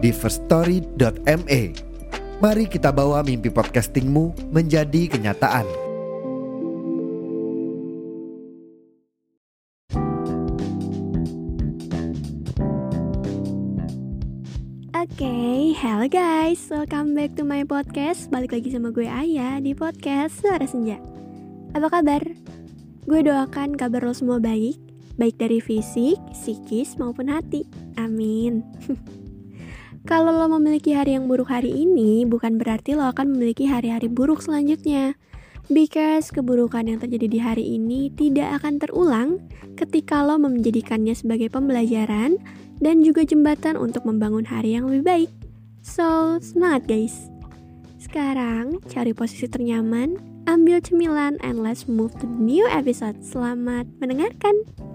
di firststory.me. Mari kita bawa mimpi podcastingmu menjadi kenyataan. Oke, okay, hello guys, welcome back to my podcast Balik lagi sama gue Ayah di podcast Suara Senja Apa kabar? Gue doakan kabar lo semua baik Baik dari fisik, psikis, maupun hati Amin Kalau lo memiliki hari yang buruk hari ini Bukan berarti lo akan memiliki hari-hari buruk selanjutnya Because keburukan yang terjadi di hari ini tidak akan terulang ketika lo menjadikannya sebagai pembelajaran dan juga jembatan untuk membangun hari yang lebih baik. So, semangat guys! Sekarang, cari posisi ternyaman, ambil cemilan, and let's move to the new episode. Selamat mendengarkan!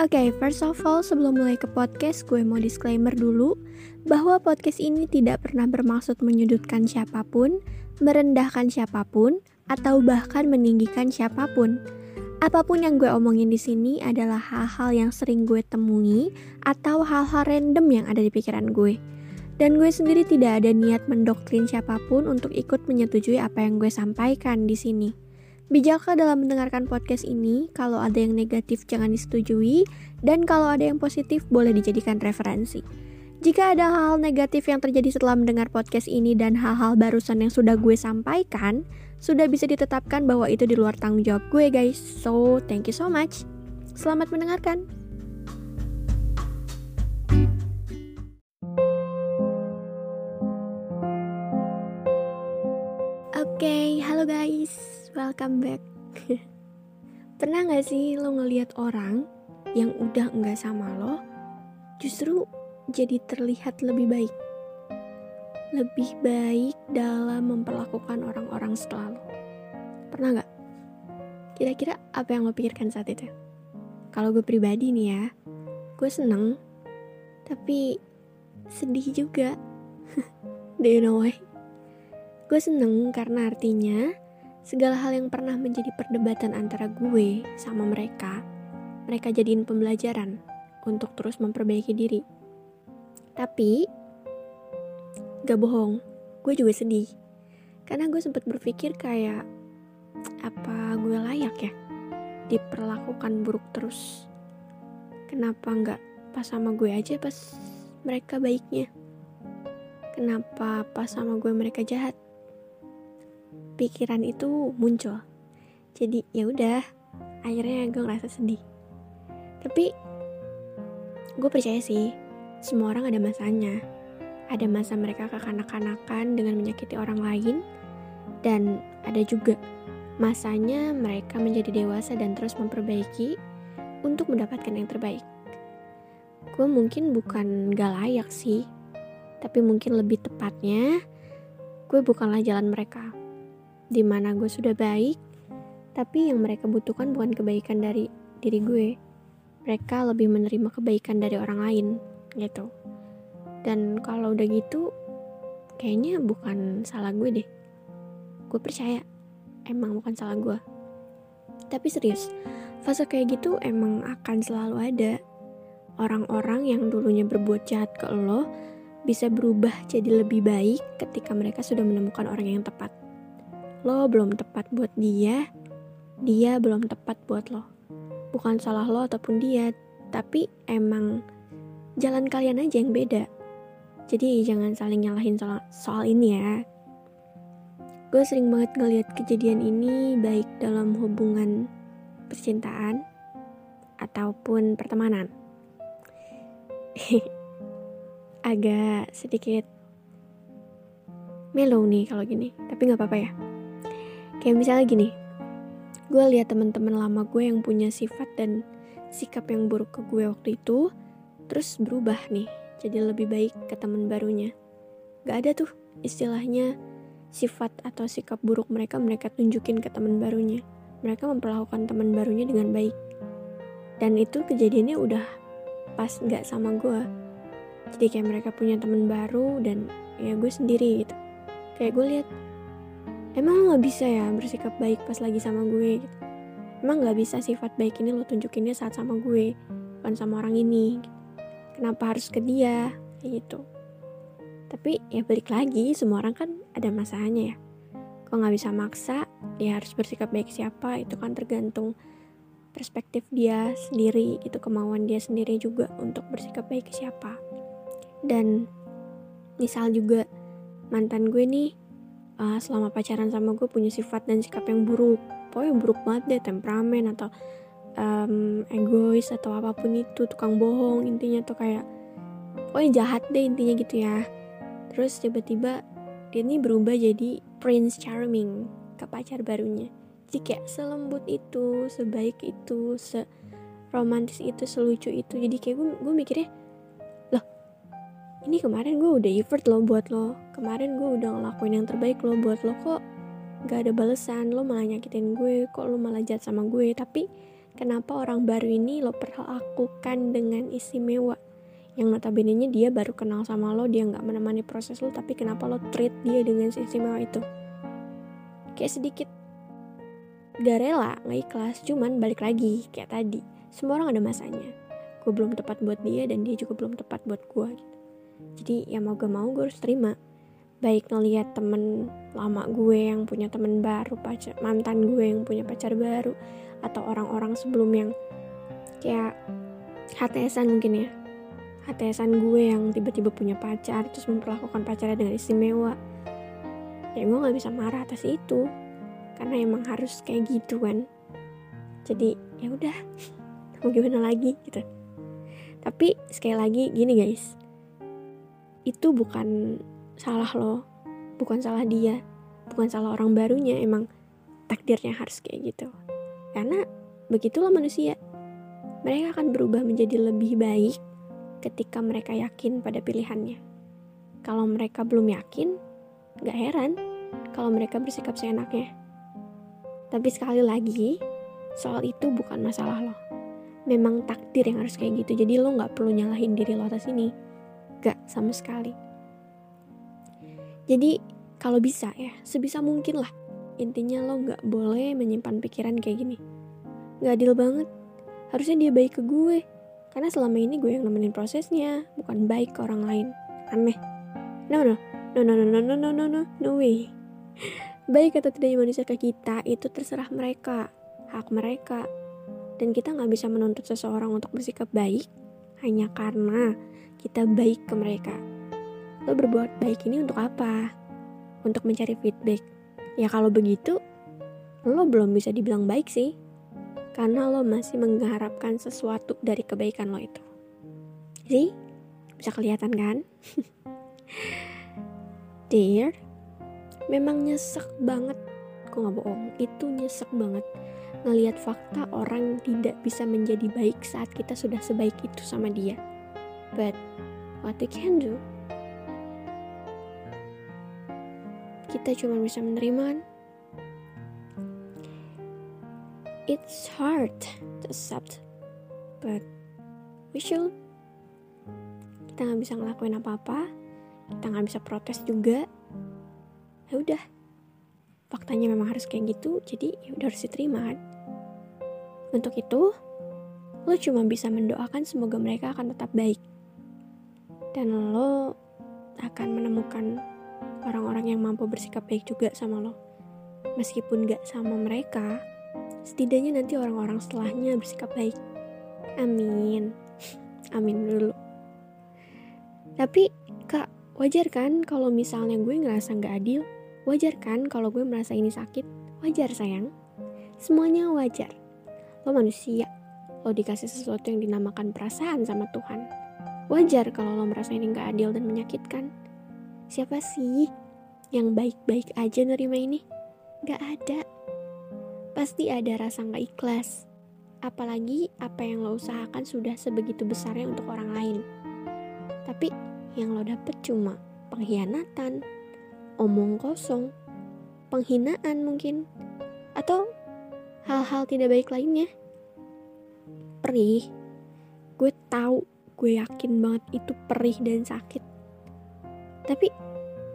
Okay, first of all, sebelum mulai ke podcast, gue mau disclaimer dulu bahwa podcast ini tidak pernah bermaksud menyudutkan siapa pun, merendahkan siapa pun, atau bahkan meninggikan siapa pun. Apa pun yang gue omongin di sini adalah hal-hal yang sering gue temui atau hal-hal random yang ada di pikiran gue. Dan gue sendiri tidak ada niat mendoktrin siapa pun untuk ikut menyetujui apa yang gue sampaikan di sini. Bijaklah dalam mendengarkan podcast ini, kalau ada yang negatif jangan disetujui, dan kalau ada yang positif boleh dijadikan referensi. Jika ada hal-hal negatif yang terjadi setelah mendengar podcast ini dan hal-hal barusan yang sudah gue sampaikan, sudah bisa ditetapkan bahwa itu di luar tanggung jawab gue guys. So, thank you so much. Selamat mendengarkan. Welcome back Pernah gak sih lo ngeliat orang yang udah enggak sama lo Justru jadi terlihat lebih baik Lebih baik dalam memperlakukan orang-orang setelah lo Pernah gak? Kira-kira apa yang lo pikirkan saat itu? Kalau gue pribadi nih ya Gue seneng Tapi sedih juga Do you know why? Gue seneng karena artinya Segala hal yang pernah menjadi perdebatan antara gue sama mereka, mereka jadiin pembelajaran untuk terus memperbaiki diri. Tapi, gak bohong, gue juga sedih. Karena gue sempat berpikir kayak, apa gue layak ya diperlakukan buruk terus? Kenapa nggak pas sama gue aja pas mereka baiknya? Kenapa pas sama gue mereka jahat? Pikiran itu muncul. Jadi ya udah akhirnya gue ngerasa sedih. Tapi gue percaya sih semua orang ada masanya. Ada masa mereka kekanak-kanakan dengan menyakiti orang lain dan ada juga masanya mereka menjadi dewasa dan terus memperbaiki untuk mendapatkan yang terbaik. Gue mungkin bukan gak layak sih tapi mungkin lebih tepatnya gue bukanlah jalan mereka di mana gue sudah baik, tapi yang mereka butuhkan bukan kebaikan dari diri gue. Mereka lebih menerima kebaikan dari orang lain, gitu. Dan kalau udah gitu, kayaknya bukan salah gue deh. Gue percaya, emang bukan salah gue. Tapi serius, fase kayak gitu emang akan selalu ada. Orang-orang yang dulunya berbuat jahat ke lo, bisa berubah jadi lebih baik ketika mereka sudah menemukan orang yang tepat lo belum tepat buat dia, dia belum tepat buat lo. Bukan salah lo ataupun dia, tapi emang jalan kalian aja yang beda. Jadi jangan saling nyalahin soal, soal ini ya. Gue sering banget ngeliat kejadian ini baik dalam hubungan percintaan ataupun pertemanan. Agak sedikit mellow nih kalau gini tapi nggak apa-apa ya kayak misalnya gini gue lihat teman-teman lama gue yang punya sifat dan sikap yang buruk ke gue waktu itu terus berubah nih jadi lebih baik ke teman barunya. Gak ada tuh istilahnya sifat atau sikap buruk mereka mereka tunjukin ke teman barunya. Mereka memperlakukan teman barunya dengan baik. Dan itu kejadiannya udah pas nggak sama gue jadi kayak mereka punya teman baru dan ya gue sendiri gitu. Kayak gue lihat emang lo nggak bisa ya bersikap baik pas lagi sama gue gitu? Emang nggak bisa sifat baik ini lo tunjukinnya saat sama gue bukan sama orang ini gitu. Kenapa harus ke dia? Kayak gitu. Tapi ya balik lagi semua orang kan ada masanya ya. Kok nggak bisa maksa dia harus bersikap baik siapa? Itu kan tergantung perspektif dia sendiri itu kemauan dia sendiri juga untuk bersikap baik siapa. Dan misal juga mantan gue nih uh, selama pacaran sama gue punya sifat dan sikap yang buruk. Pokoknya buruk banget deh temperamen atau um, egois atau apa pun itu tukang bohong intinya tuh kayak pokoknya jahat deh intinya gitu ya. Terus tiba-tiba dia ini berubah jadi prince charming ke pacar barunya. Jadi kayak selembut itu sebaik itu se romantis itu selucu itu. Jadi kayak gue gue mikirnya ini kemarin gue udah effort lo buat lo. Kemarin gue udah ngelakuin yang terbaik lo buat lo. Kok gak ada balesan? Lo malah nyakitin gue. Kok lo malah jahat sama gue? Tapi kenapa orang baru ini lo perlakukan dengan istimewa? Yang notabene nya dia baru kenal sama lo. Dia nggak menemani proses lo. Tapi kenapa lo treat dia dengan istimewa itu? Kayak sedikit. Gak rela nggak ikhlas cuman balik lagi. Kayak tadi. Semua orang ada masanya. Gue belum tepat buat dia dan dia juga belum tepat buat gue jadi ya mau gak mau gue harus terima. Baik ngeliat temen lama gue yang punya temen baru pacar mantan gue yang punya pacar baru atau orang-orang sebelum yang kayak HTSan mungkin ya. HTSan gue yang tiba-tiba punya pacar terus memperlakukan pacarnya dengan istimewa. Ya gue nggak bisa marah atas itu karena emang harus kayak gitu kan. Jadi ya udah mau gimana lagi gitu. Tapi sekali lagi gini guys itu bukan salah lo bukan salah dia bukan salah orang barunya emang takdirnya harus kayak gitu. Karena begitulah manusia. Mereka akan berubah menjadi lebih baik ketika mereka yakin pada pilihannya. Kalau mereka belum yakin gak heran kalau mereka bersikap seenaknya. Tapi sekali lagi soal itu bukan masalah lo. Memang takdir yang harus kayak gitu jadi lo gak perlu nyalahin diri lo atas ini gak sama sekali jadi kalau bisa ya, sebisa mungkin lah. Intinya lo gak boleh menyimpan pikiran kayak gini. Gak adil banget. Harusnya dia baik ke gue. Karena selama ini gue yang nemenin prosesnya, bukan baik ke orang lain. Aneh. No, no. No, no, no, no, no, no, no, no, no way. Baik atau tidaknya manusia ke kita, itu terserah mereka. Hak mereka. Dan kita gak bisa menuntut seseorang untuk bersikap baik hanya karena kita baik ke mereka lo berbuat baik ini untuk apa? Untuk mencari feedback. Ya kalau begitu, lo belum bisa dibilang baik sih. Karena lo masih mengharapkan sesuatu dari kebaikan lo itu. Sih? Bisa kelihatan kan? Dear, memang nyesek banget. Gue gak bohong, itu nyesek banget. Ngeliat fakta orang tidak bisa menjadi baik saat kita sudah sebaik itu sama dia. But, what we can do? kita cuma bisa menerima kan? It's hard to accept, but we should. Kita nggak bisa ngelakuin apa-apa, kita nggak bisa protes juga. Ya udah, faktanya memang harus kayak gitu, jadi ya udah harus diterima kan. Untuk itu, lo cuma bisa mendoakan semoga mereka akan tetap baik. Dan lo akan menemukan orang-orang yang mampu bersikap baik juga sama lo. Meskipun gak sama mereka, setidaknya nanti orang-orang setelahnya bersikap baik. Amin. Amin dulu. Tapi, kak, wajar kan kalau misalnya gue ngerasa gak adil? Wajar kan kalau gue merasa ini sakit? Wajar sayang. Semuanya wajar. Lo manusia. Lo dikasih sesuatu yang dinamakan perasaan sama Tuhan. Wajar kalau lo merasa ini gak adil dan menyakitkan siapa sih yang baik-baik aja nerima ini? Gak ada. Pasti ada rasa gak ikhlas. Apalagi apa yang lo usahakan sudah sebegitu besarnya untuk orang lain. Tapi yang lo dapet cuma pengkhianatan, omong kosong, penghinaan mungkin, atau hal-hal tidak baik lainnya. Perih, gue tahu, gue yakin banget itu perih dan sakit. Tapi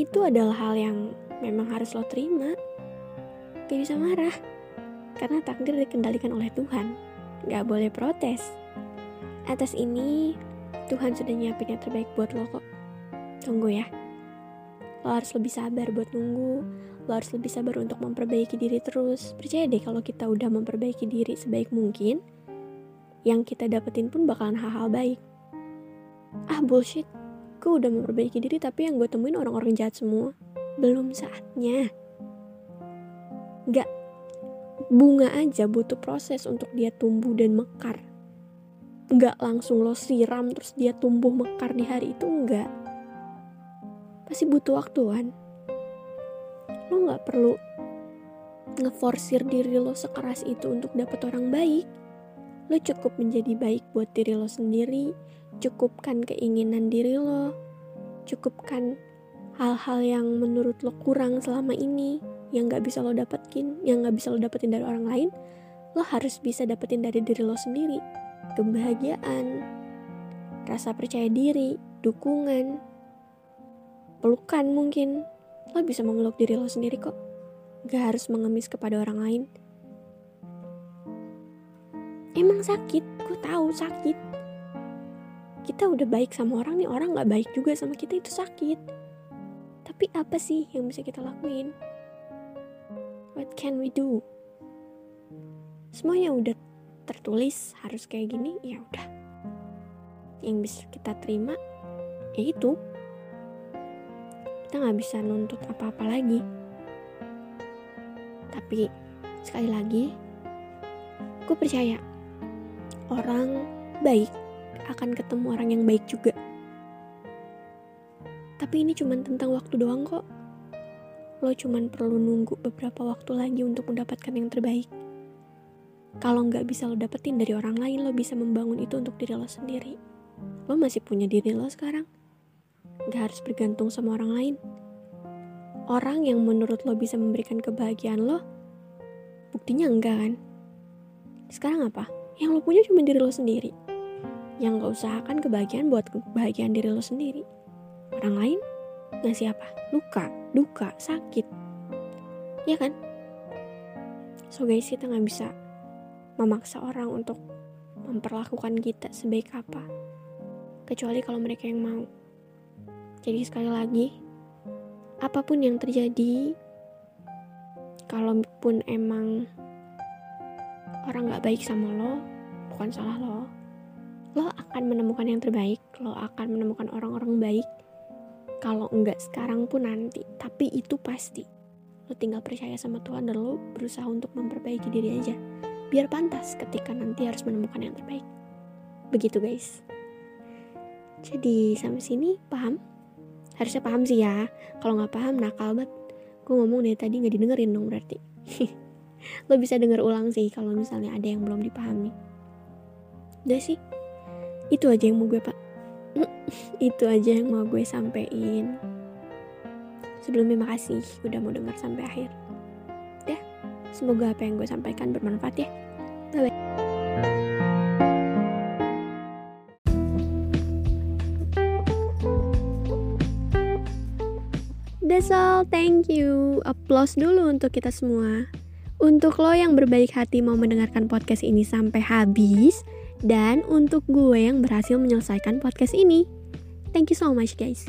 itu adalah hal yang memang harus lo terima. Gak bisa marah, karena takdir dikendalikan oleh Tuhan. Gak boleh protes. Atas ini, Tuhan sudah nyiapin yang terbaik buat lo kok. Tunggu ya. Lo harus lebih sabar buat nunggu. Lo harus lebih sabar untuk memperbaiki diri terus. Percaya deh kalau kita udah memperbaiki diri sebaik mungkin, yang kita dapetin pun bakalan hal-hal baik. Ah bullshit, gue udah memperbaiki diri tapi yang gue temuin orang-orang jahat semua. Belum saatnya. Gak, bunga aja butuh proses untuk dia tumbuh dan mekar. Gak langsung lo siram terus dia tumbuh mekar di hari itu, enggak pasti butuh waktu kan lo nggak perlu ngeforsir diri lo sekeras itu untuk dapet orang baik lo cukup menjadi baik buat diri lo sendiri. Cukupkan keinginan diri lo. Cukupkan hal-hal yang menurut lo kurang selama ini yang nggak bisa lo dapetin yang nggak bisa lo dapetin dari orang lain lo harus bisa dapetin dari diri lo sendiri. Kebahagiaan rasa percaya diri dukungan pelukan mungkin. Lo bisa memeluk diri lo sendiri kok. Gak harus mengemis kepada orang lain emang sakit? Gue tahu sakit. Kita udah baik sama orang nih orang gak baik juga sama kita itu sakit. Tapi apa sih yang bisa kita lakuin? What can we do? Semuanya udah tertulis harus kayak gini ya udah. Yang bisa kita terima ya itu. Kita nggak bisa nuntut apa-apa lagi. Tapi sekali lagi, gue percaya orang baik akan ketemu orang yang baik juga. Tapi ini cuma tentang waktu doang kok. Lo cuma perlu nunggu beberapa waktu lagi untuk mendapatkan yang terbaik. Kalau nggak bisa lo dapetin dari orang lain, lo bisa membangun itu untuk diri lo sendiri. Lo masih punya diri lo sekarang gak harus bergantung sama orang lain. Orang yang menurut lo bisa memberikan kebahagiaan lo, buktinya enggak kan? Sekarang apa? Yang lo punya cuma diri lo sendiri. Yang lo usahakan kebahagiaan buat kebahagiaan diri lo sendiri. Orang lain ngasih apa? Luka, duka, sakit. Ya kan? So guys, kita nggak bisa memaksa orang untuk memperlakukan kita sebaik apa. Kecuali kalau mereka yang mau. Jadi sekali lagi, apa pun yang terjadi, kalaupun emang orang gak baik sama lo, bukan salah lo. Lo akan menemukan yang terbaik, lo akan menemukan orang-orang baik. Kalau enggak sekarang pun nanti, tapi itu pasti. Lo tinggal percaya sama Tuhan dan lo berusaha untuk memperbaiki diri aja. Biar pantas ketika nanti harus menemukan yang terbaik. Begitu guys. Jadi sampai sini paham? harusnya paham sih ya kalau nggak paham nakal banget gue ngomong dari tadi nggak didengerin dong berarti lo bisa denger ulang sih kalau misalnya ada yang belum dipahami udah sih? Itu aja yang mau gue pak. Itu aja yang mau gue sampein. Sebelumnya makasih udah mau denger sampai akhir. Ya semoga apa yang gue sampaikan bermanfaat ya. Bye bye That's all, thank you. Applause dulu untuk kita semua. Untuk lo yang berbaik hati mau mendengarkan podcast ini sampai habis, dan untuk gue yang berhasil menyelesaikan podcast ini. Thank you so much guys.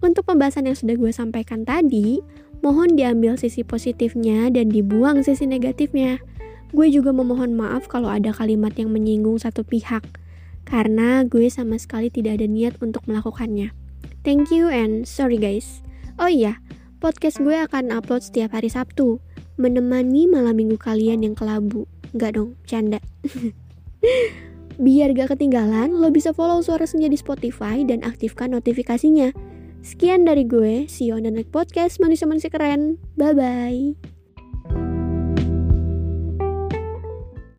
Untuk pembahasan yang sudah gue sampaikan tadi, mohon diambil sisi positifnya dan dibuang sisi negatifnya. Gue juga memohon maaf kalau ada kalimat yang menyinggung satu pihak, karena gue sama sekali tidak ada niat untuk melakukannya. Thank you and sorry guys. Oh iya, podcast gue akan upload setiap hari Sabtu, menemani malam minggu kalian yang kelabu. Enggak dong, canda. Biar gak ketinggalan, lo bisa follow Suara Senja di Spotify dan aktifkan notifikasinya. Sekian dari gue, Sion dan Podcast Manusia Manusia Keren. Bye-bye.